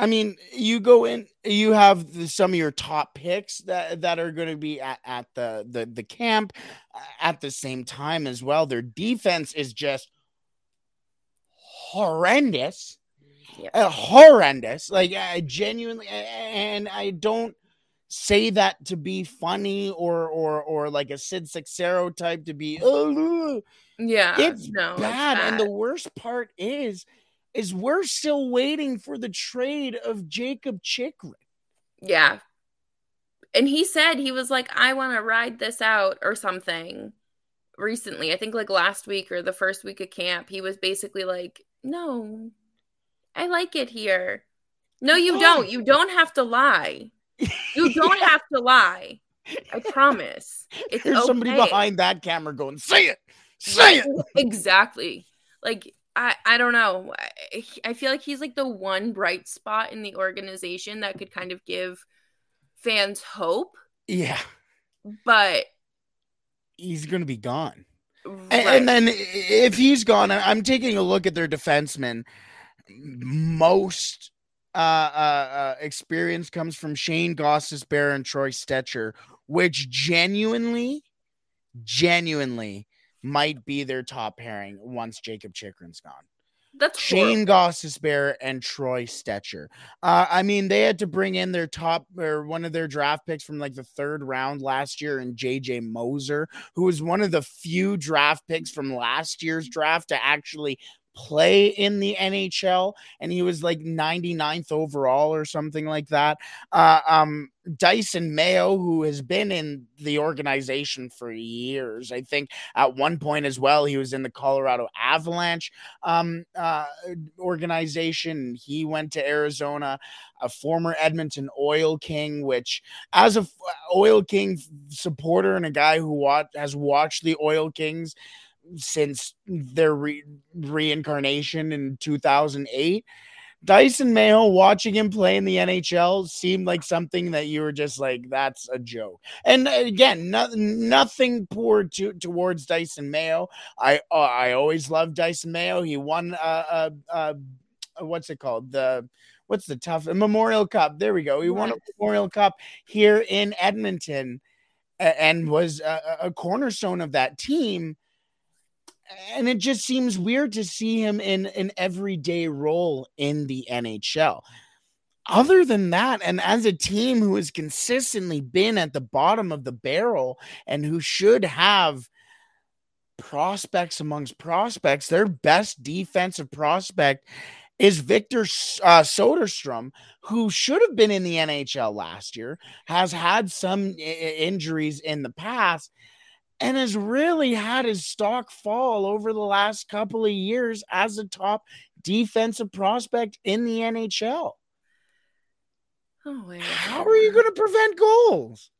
I mean, you go in, you have the, some of your top picks that that are going to be at, at the, the the camp uh, at the same time as well. Their defense is just horrendous, Yeah. uh, horrendous. Like I genuinely, and I don't say that to be funny or or or like a Sid Seixeiro type to be. Oh, Yeah. it's no, it's bad. And the worst part is, is we're still waiting for the trade of Jakob Chychrun. Yeah. And he said he was like, I want to ride this out or something recently. I think like last week or the first week of camp. He was basically like, No, I like it here. No, you Oh. don't. You don't have to lie. You don't have to lie. I promise. It's There's somebody behind that camera going, "Say it, say it." Exactly. Like I, I don't know. I, I feel like he's like the one bright spot in the organization that could kind of give fans hope, Yeah, but he's gonna be gone. And, right. and then if he's gone, I'm taking a look at their defensemen. Most uh, uh, uh, experience comes from Shayne Gostisbehere and Troy Stecher, which genuinely, genuinely might be their top pairing once Jakob Chychrun's gone. that's Shayne Gostisbehere and Troy Stecher. Uh, I mean, they had to bring in their top or one of their draft picks from like the third round last year, and JJ Moser, who was one of the few draft picks from last year's draft to actually play in the NHL, and he was like 99th overall or something like that. Uh, um, Dysin Mayo, who has been in the organization for years, I think at one point as well, he was in the Colorado Avalanche um, uh, organization. He went to Arizona, a former Edmonton Oil King, which, as a f- Oil King supporter and a guy who has watched the Oil Kings since their re- reincarnation in 2008. Dysin Mayo watching him play in the NHL seemed like something that you were just like, that's a joke. And again, no, nothing poor to, towards Dysin Mayo. I uh, I always loved Dysin Mayo. He won uh, uh, uh what's it called the what's the tough Memorial Cup. There we go. He won a Memorial Cup here in Edmonton and was a, a cornerstone of that team. And it just seems weird to see him in an everyday role in the NHL. Other than that, and as a team who has consistently been at the bottom of the barrel and who should have prospects amongst prospects, their best defensive prospect is Victor uh, Soderstrom, who should have been in the NHL last year, has had some I- injuries in the past, and has really had his stock fall over the last couple of years as a top defensive prospect in the NHL. Oh, wait. How are you going to prevent goals?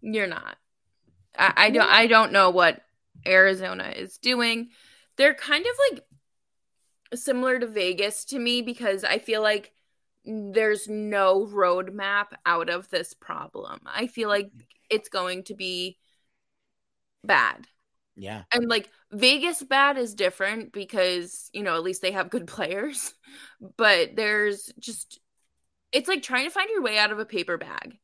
You're not. I, I don't. I don't know what Arizona is doing. They're kind of like similar to Vegas to me because I feel like there's no roadmap out of this problem. I feel like it's going to be bad. Yeah. And like Vegas bad is different because, you know, at least they have good players. But there's just it's like trying to find your way out of a paper bag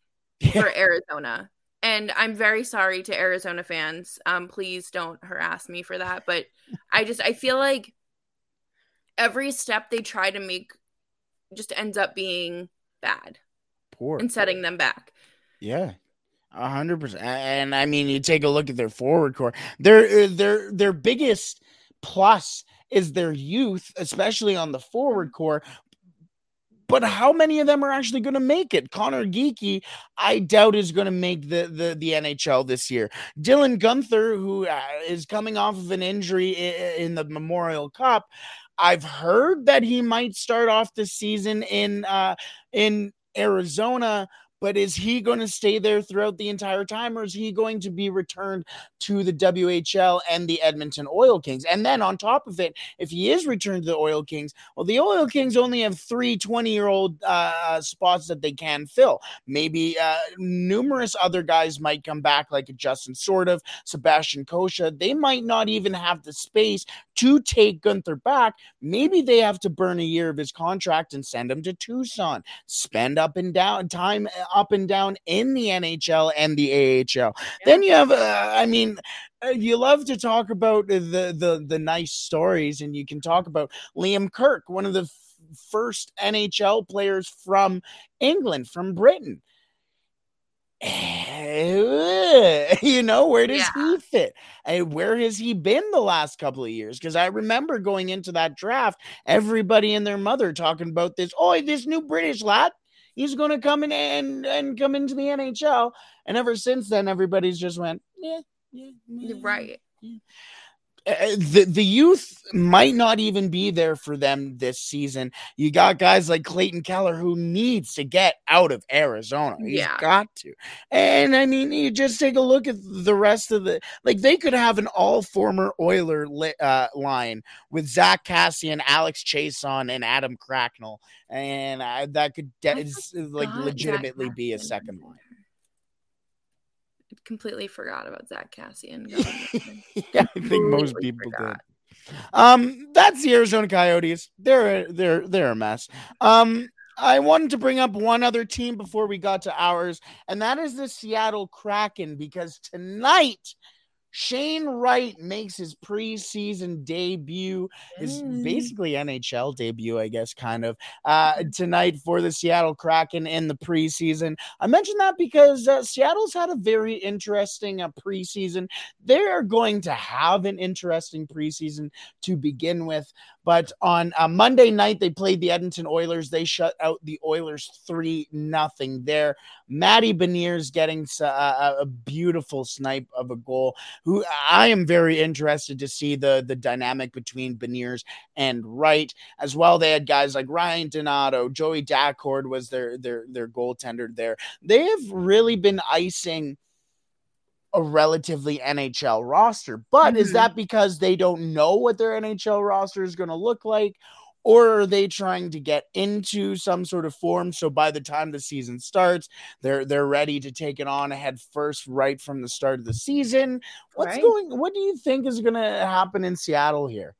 for Arizona. And I'm very sorry to Arizona fans. Um please don't harass me for that, but I just I feel like every step they try to make just ends up being bad Poor. and setting them back. Yeah. A hundred percent. And I mean, you take a look at their forward core. Their uh, their their biggest plus is their youth, especially on the forward core. But how many of them are actually going to make it? Conor Geekie, I doubt is going to make the, the the NHL this year. Dylan Guenther, who uh, is coming off of an injury in, in the Memorial Cup, I've heard that he might start off the season in uh, in Arizona but is he going to stay there throughout the entire time or is he going to be returned to the WHL and the Edmonton Oil Kings? And then on top of it, if he is returned to the Oil Kings, well, the Oil Kings only have three 20 year old uh, spots that they can fill. Maybe uh, numerous other guys might come back, like Justin Sourdif, Sebastian Cossa. They might not even have the space to take Guenther back. Maybe they have to burn a year of his contract and send him to Tucson, spend up and down time up and down in the NHL and the AHL. Yeah. Then you have, uh, I mean, uh, you love to talk about the the the nice stories, and you can talk about Liam Kirk, one of the f- first NHL players from England, from Britain. you know where does yeah. he fit and where has he been the last couple of years because i remember going into that draft everybody and their mother talking about this oh this new british lad he's going to come in and and come into the nhl and ever since then everybody's just went yeah yeah, yeah right yeah. Uh, uh, the the youth might not even be there for them this season. You got guys like Clayton Keller who needs to get out of Arizona. He's yeah. got to. And I mean, you just take a look at the rest of the like they could have an all former Oiler li- uh, line with Zack Kassian, Alex Chiasson, and Adam Cracknell, and uh, that could de- like legitimately be a second line completely forgot about Zack Kassian. yeah, I think most people forgot. did. Um, that's the Arizona Coyotes. They're they're they're a mess. Um, I wanted to bring up one other team before we got to ours, and that is the Seattle Kraken because tonight Shane Wright makes his preseason debut, his mm. basically NHL debut, I guess, kind of, uh, tonight for the Seattle Kraken in the preseason. I mentioned that because uh, Seattle's had a very interesting uh, preseason. They are going to have an interesting preseason to begin with. But on uh, Monday night, they played the Edmonton Oilers. They shut out the Oilers 3 nothing there. Matty Beniers getting a, a beautiful snipe of a goal. Who I am very interested to see the, the dynamic between Beniers and Wright. As well, they had guys like Ryan Donato, Joey Daccord was their, their, their goaltender there. They have really been icing – a relatively NHL roster. But mm-hmm. is that because they don't know what their NHL roster is going to look like? Or are they trying to get into some sort of form so by the time the season starts, they're they're ready to take it on ahead first right from the start of the season? What's right. going what do you think is gonna happen in Seattle here?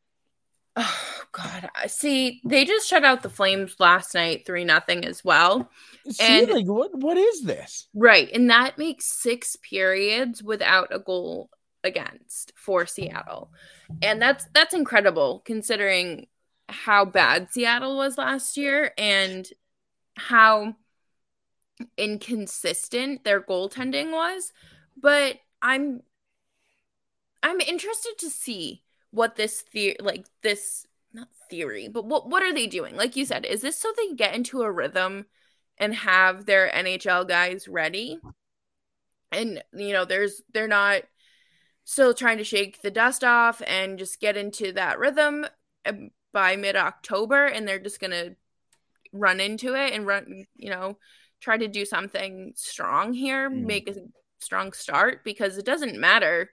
Oh God! See, they just shut out the Flames last night, three nothing as well. See, and, like what? What is this? Right, and that makes six periods without a goal against for Seattle, and that's that's incredible considering how bad Seattle was last year and how inconsistent their goaltending was. But I'm I'm interested to see what this theory like this not theory but what what are they doing? Like you said is this so they get into a rhythm and have their nhl guys ready? And you know there's they're not still trying to shake the dust off and just get into that rhythm by mid-october and they're just gonna run into it and run you know try to do something strong here mm. make a strong start because it doesn't matter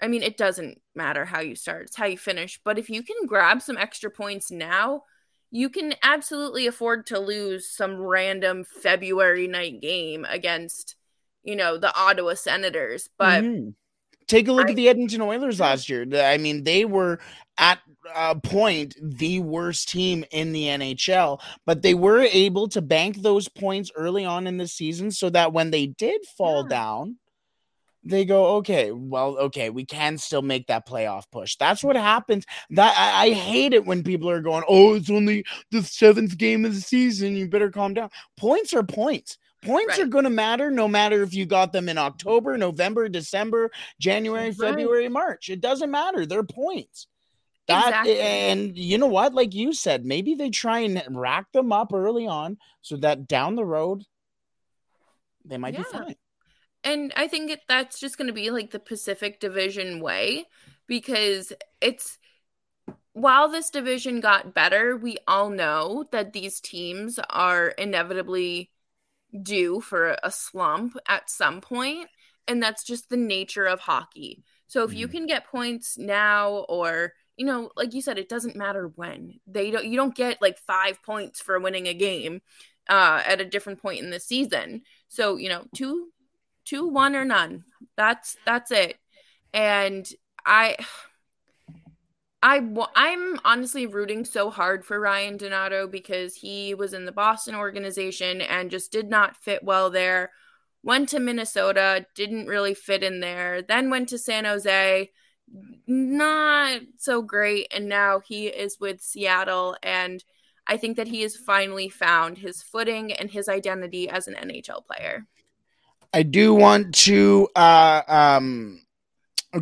I mean, it doesn't matter how you start, it's how you finish. But if you can grab some extra points now, you can absolutely afford to lose some random February night game against, you know, the Ottawa Senators. But mm-hmm. Take a look at the Edmonton Oilers last year. I mean, they were at a point the worst team in the NHL, but they were able to bank those points early on in the season so that when they did fall yeah. down, they go, okay, well, okay, we can still make that playoff push. That's what happens. That I, I, hate it when people are going, oh, it's only the seventh game of the season. You better calm down. Points are points. Points right. are going to matter no matter if you got them in October, November, December, January, right. February, March. It doesn't matter. They're points. That exactly. and you know what? Like you said, maybe they try and rack them up early on so that down the road they might yeah. be fine and I think it, that's just going to be like the Pacific Division way because it's while this division got better, we all know that these teams are inevitably due for a slump at some point, and that's just the nature of hockey. So if you Mhm. can get points now or you know, like you said, it doesn't matter when. They don't you don't get like five points for winning a game uh at a different point in the season. So, you know, two two, one or none. That's that's it. And I I I'm honestly rooting so hard for Ryan Donato because he was in the Boston organization and just did not fit well there. Went to Minnesota, didn't really fit in there. Then went to San Jose, not so great. And now he is with Seattle. And I think that he has finally found his footing and his identity as an NHL player. I do want to uh, um,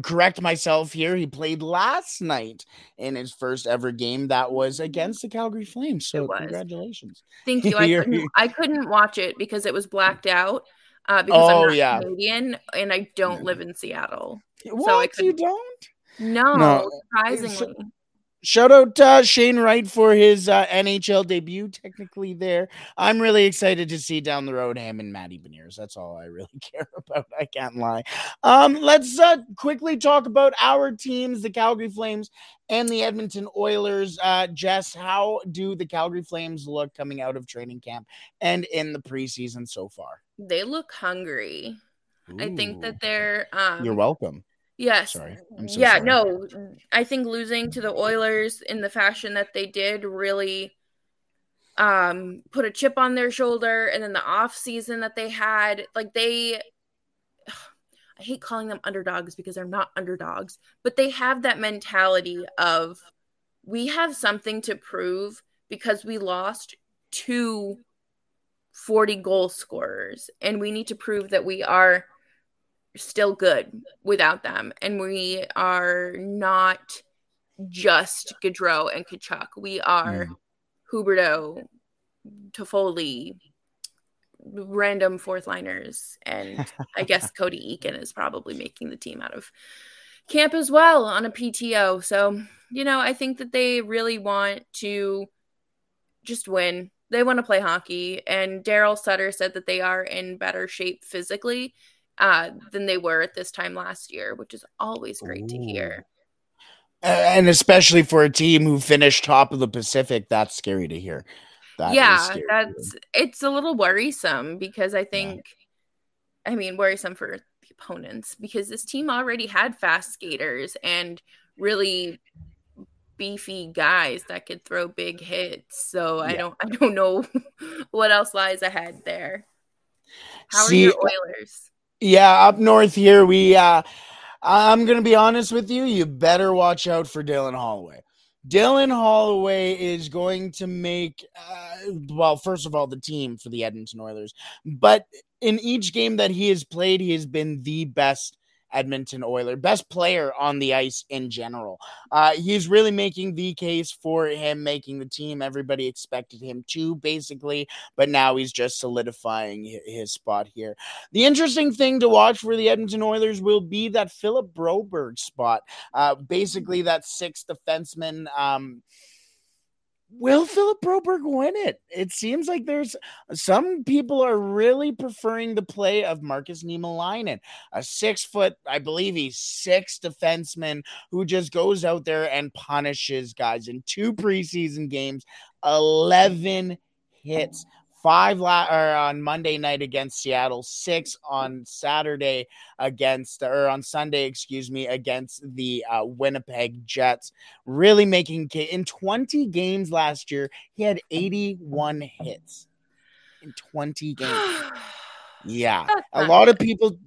correct myself here. He played last night in his first ever game. That was against the Calgary Flames. So congratulations. Thank you. I couldn't, I couldn't watch it because it was blacked out. Uh, because I'm Oh, not yeah. Canadian and I don't live in Seattle. What could- you don't? No, No, surprisingly. Shout out uh, Shane Wright for his uh, NHL debut. Technically, there, I'm really excited to see down the road him and Matty Beniers. That's all I really care about. I can't lie. Um, let's uh, quickly talk about our teams, the Calgary Flames and the Edmonton Oilers. Uh, Jess, how do the Calgary Flames look coming out of training camp and in the preseason so far? They look hungry. I think that they're um You're welcome. Yes. Sorry, so yeah, sorry. no. I think losing to the Oilers in the fashion that they did really um put a chip on their shoulder and then the off season that they had like they I hate calling them underdogs because they're not underdogs, but they have that mentality of we have something to prove because we lost two 40 goal scorers and we need to prove that we are still good without them and we are not just Gaudreau and Tkachuk. We are Huberdeau, Toffoli, random fourth liners, and I guess Cody Eakin is probably making the team out of camp as well on a PTO. So, you know, I think that they really want to just win. They want to play hockey. And Daryl Sutter said that they are in better shape physically uh, than they were at this time last year, which is always great to hear. And especially for a team who finished top of the Pacific, that's scary to hear. That yeah, that's it's a little worrisome because I think, I mean, worrisome for the opponents because this team already had fast skaters and really beefy guys that could throw big hits. So I don't, I don't know what else lies ahead there. How See, are your Oilers? Yeah, up north here, we uh I'm gonna be honest with you, you better watch out for Dylan Holloway. Dylan Holloway is going to make uh, well, first of all, the team for the Edmonton Oilers, but in each game that he has played, he has been the best Edmonton Oiler, best player on the ice in general. Uh, he's really making the case for him making the team. Everybody expected him to, basically, but now he's just solidifying his spot here. The interesting thing to watch for the Edmonton Oilers will be that Philip Broberg spot, uh, basically that sixth defenseman. Um, will Philip Broberg win it? It seems like there's some people are really preferring the play of Marcus Niemelainen, a six foot, I believe he's six defenseman who just goes out there and punishes guys in two preseason games, 11 hits five la- or on Monday night against Seattle, six on Saturday against or on Sunday, excuse me, against the uh, Winnipeg Jets. Really making in 20 games last year, he had 81 hits in 20 games. Yeah, a lot of people,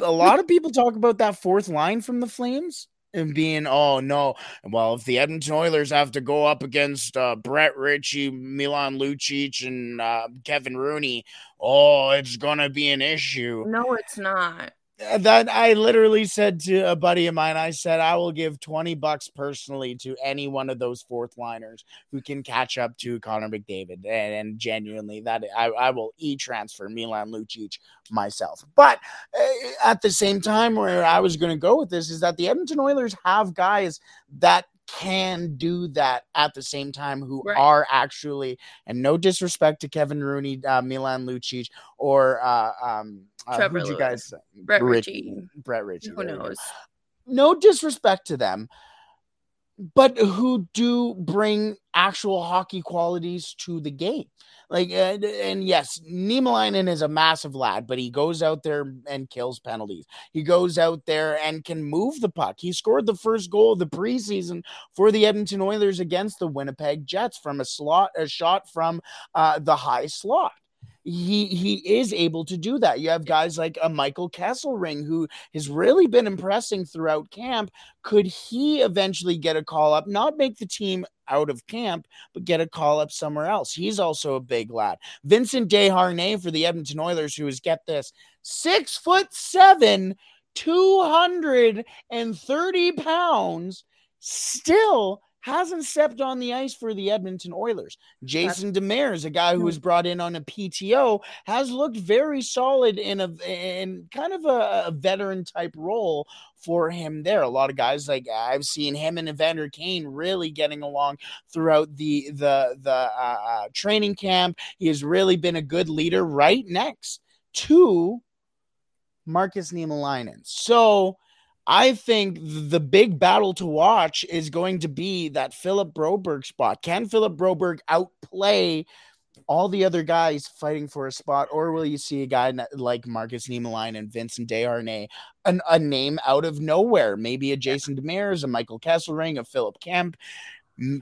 a lot of people talk about that fourth line from the Flames and being, oh no, well if the Edmonton Oilers have to go up against uh, Brett Ritchie, Milan Lucic, and uh, Kevin Rooney, oh it's gonna be an issue. No, it's not. Uh, That I literally said to a buddy of mine, I said I will give twenty bucks personally to any one of those fourth liners who can catch up to Connor McDavid, and, and genuinely that I, I will e transfer Milan Lucic myself. But uh, at the same time, where I was going to go with this is that the Edmonton Oilers have guys that can do that at the same time who Right. are actually and no disrespect to Kevin Rooney, uh, Milan Lucic, or uh, um, uh, Trevor you guys Brett Rich- Ritchie. Brett Ritchie. Who you go. knows? No disrespect to them, but who do bring actual hockey qualities to the game. Like, and, and yes, Niemelainen is a massive lad, but he goes out there and kills penalties. He goes out there and can move the puck. He scored the first goal of the preseason for the Edmonton Oilers against the Winnipeg Jets from a slot, a shot from uh, the high slot. He he is able to do that. You have guys like a Michael Kesselring who has really been impressing throughout camp. Could he eventually get a call up? Not make the team out of camp, but get a call up somewhere else. He's also a big lad. Vincent Desharnais for the Edmonton Oilers, who is get this six foot seven, 230 pounds, still hasn't stepped on the ice for the Edmonton Oilers. Jason Demers, a guy who was brought in on a PTO, has looked very solid in a in kind of a, a veteran type role for him there. A lot of guys like I've seen him and Evander Kane really getting along throughout the the the uh, uh, training camp. He has really been a good leader right next to Marcus Niemelainen. So I think the big battle to watch is going to be that Philip Broberg spot. Can Philip Broberg outplay all the other guys fighting for a spot, or will you see a guy like Marcus Niemelainen and Vincent Desharnais, an, a name out of nowhere, maybe a Jason Demers, a Michael Kesselring, a Philip Kemp,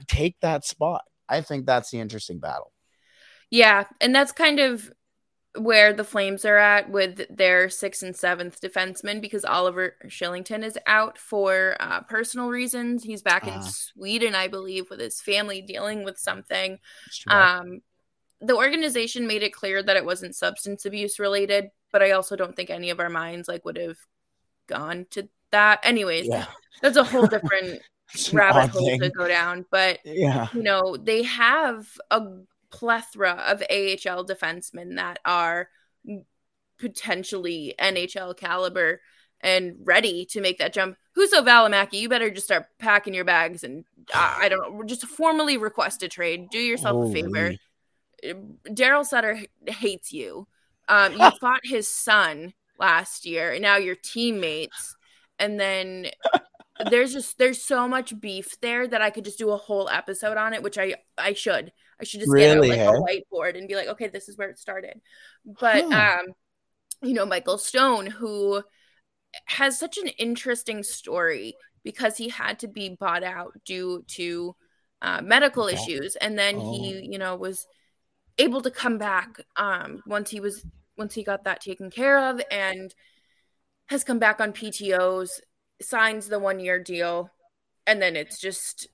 take that spot? I think that's the interesting battle. Yeah, and that's kind of where the Flames are at with their sixth and seventh defensemen because Oliver Kylington is out for uh, personal reasons. He's back in Ah. Sweden, I believe, with his family dealing with something. It's too bad. Um, the organization made it clear that it wasn't substance abuse related, but I also don't think any of our minds like would have gone to that. Anyways, yeah, that's a whole different rabbit hole thing. to go down. But Yeah, you know, they have a plethora of AHL defensemen that are potentially NHL caliber and ready to make that jump. Juuso Valimaki, you better just start packing your bags and uh, I don't know, just formally request a trade. Do yourself a favor. Daryl Sutter hates you. Um, you fought his son last year, and now you're teammates. And then there's just there's so much beef there that I could just do a whole episode on it, which I I should I should just Really, get out like a whiteboard and be like, okay, this is where it started. But Huh. um, you know, Michael Stone, who has such an interesting story because he had to be bought out due to uh, medical Okay. issues, and then Oh. he, you know, was able to come back um, once he was once he got that taken care of, and has come back on PTOS, signs the one year deal, and then it's just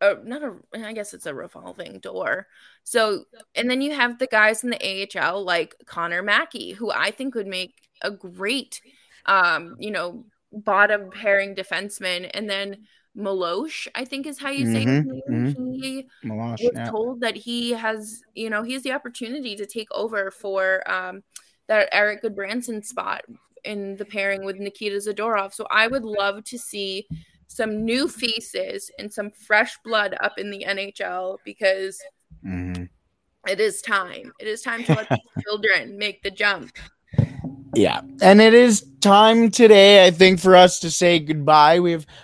a, not a I guess it's a revolving door. So and then you have the guys in the AHL like Connor Mackey, who I think would make a great um, you know, bottom pairing defenseman, and then Malosh, I think is how you say Mhm, name. He Milosh, was yeah. told that he has, you know, he has the opportunity to take over for um, that Erik Gudbranson spot in the pairing with Nikita Zadorov. So I would love to see some new faces and some fresh blood up in the NHL because Mhm. it is time. It is time to let the children make the jump. Yeah. And it is time today, I think, for us to say goodbye. We've gone a little long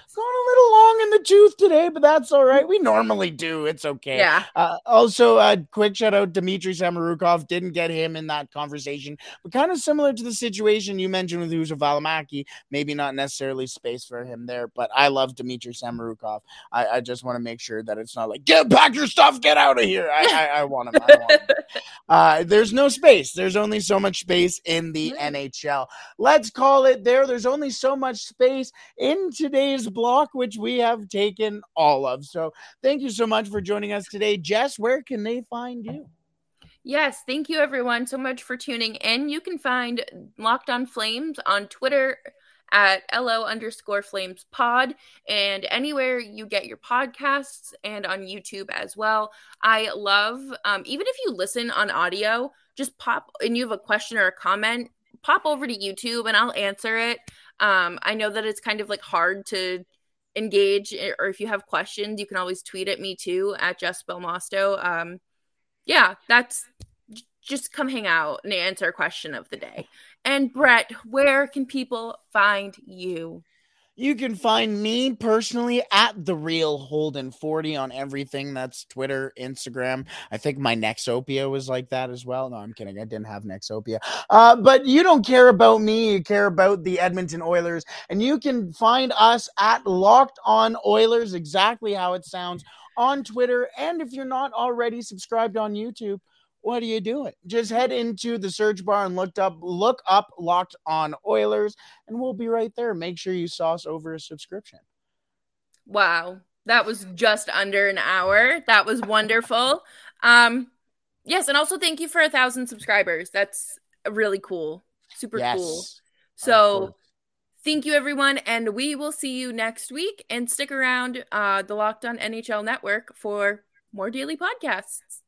in the tooth today, but that's all right. We normally do. It's okay. Yeah. Uh, also, a quick shout out Dmitri Samorukov. Didn't get him in that conversation, but kind of similar to the situation you mentioned with Juuso Valimaki. Maybe not necessarily space for him there, but I love Dmitri Samorukov. I, I just want to make sure that it's not like, get pack your stuff, get out of here. I, I, I want him. I want him. Uh, there's no space. There's only so much space in the Right. NHL. Let's call it there. There's only so much space in today's block, which we have taken all of. So thank you so much for joining us today. Jess, where can they find you? Yes, thank you everyone so much for tuning in. You can find Locked on Flames on Twitter at LO underscore flames pod and anywhere you get your podcasts and on YouTube as well. I love, um, even if you listen on audio, just pop and you have a question or a comment, pop over to YouTube and I'll answer it. Um, I know that it's kind of like hard to engage eh, or if you have questions, you can always tweet at me too at Jess Belmosto. Um, yeah, that's just come hang out and answer a question of the day. And Brett, where can people find you? You can find me personally at the real Holden 40 on everything. That's Twitter, Instagram. I think my Nexopia was like that as well. No, I'm kidding. I didn't have Nexopia. Uh, but you don't care about me. You care about the Edmonton Oilers. And you can find us at Locked On Oilers, exactly how it sounds on Twitter. And if you're not already subscribed on YouTube, what are you doing? Just head into the search bar and looked up, look up Locked On Oilers, and we'll be right there. Make sure you sauce over a subscription. Wow, that was just under an hour. That was wonderful. um, yes, and also thank you for a thousand subscribers. That's really cool, super yes, cool. So. Thank you, everyone, and we will see you next week. And stick around, uh, the Locked On NHL Network for more daily podcasts.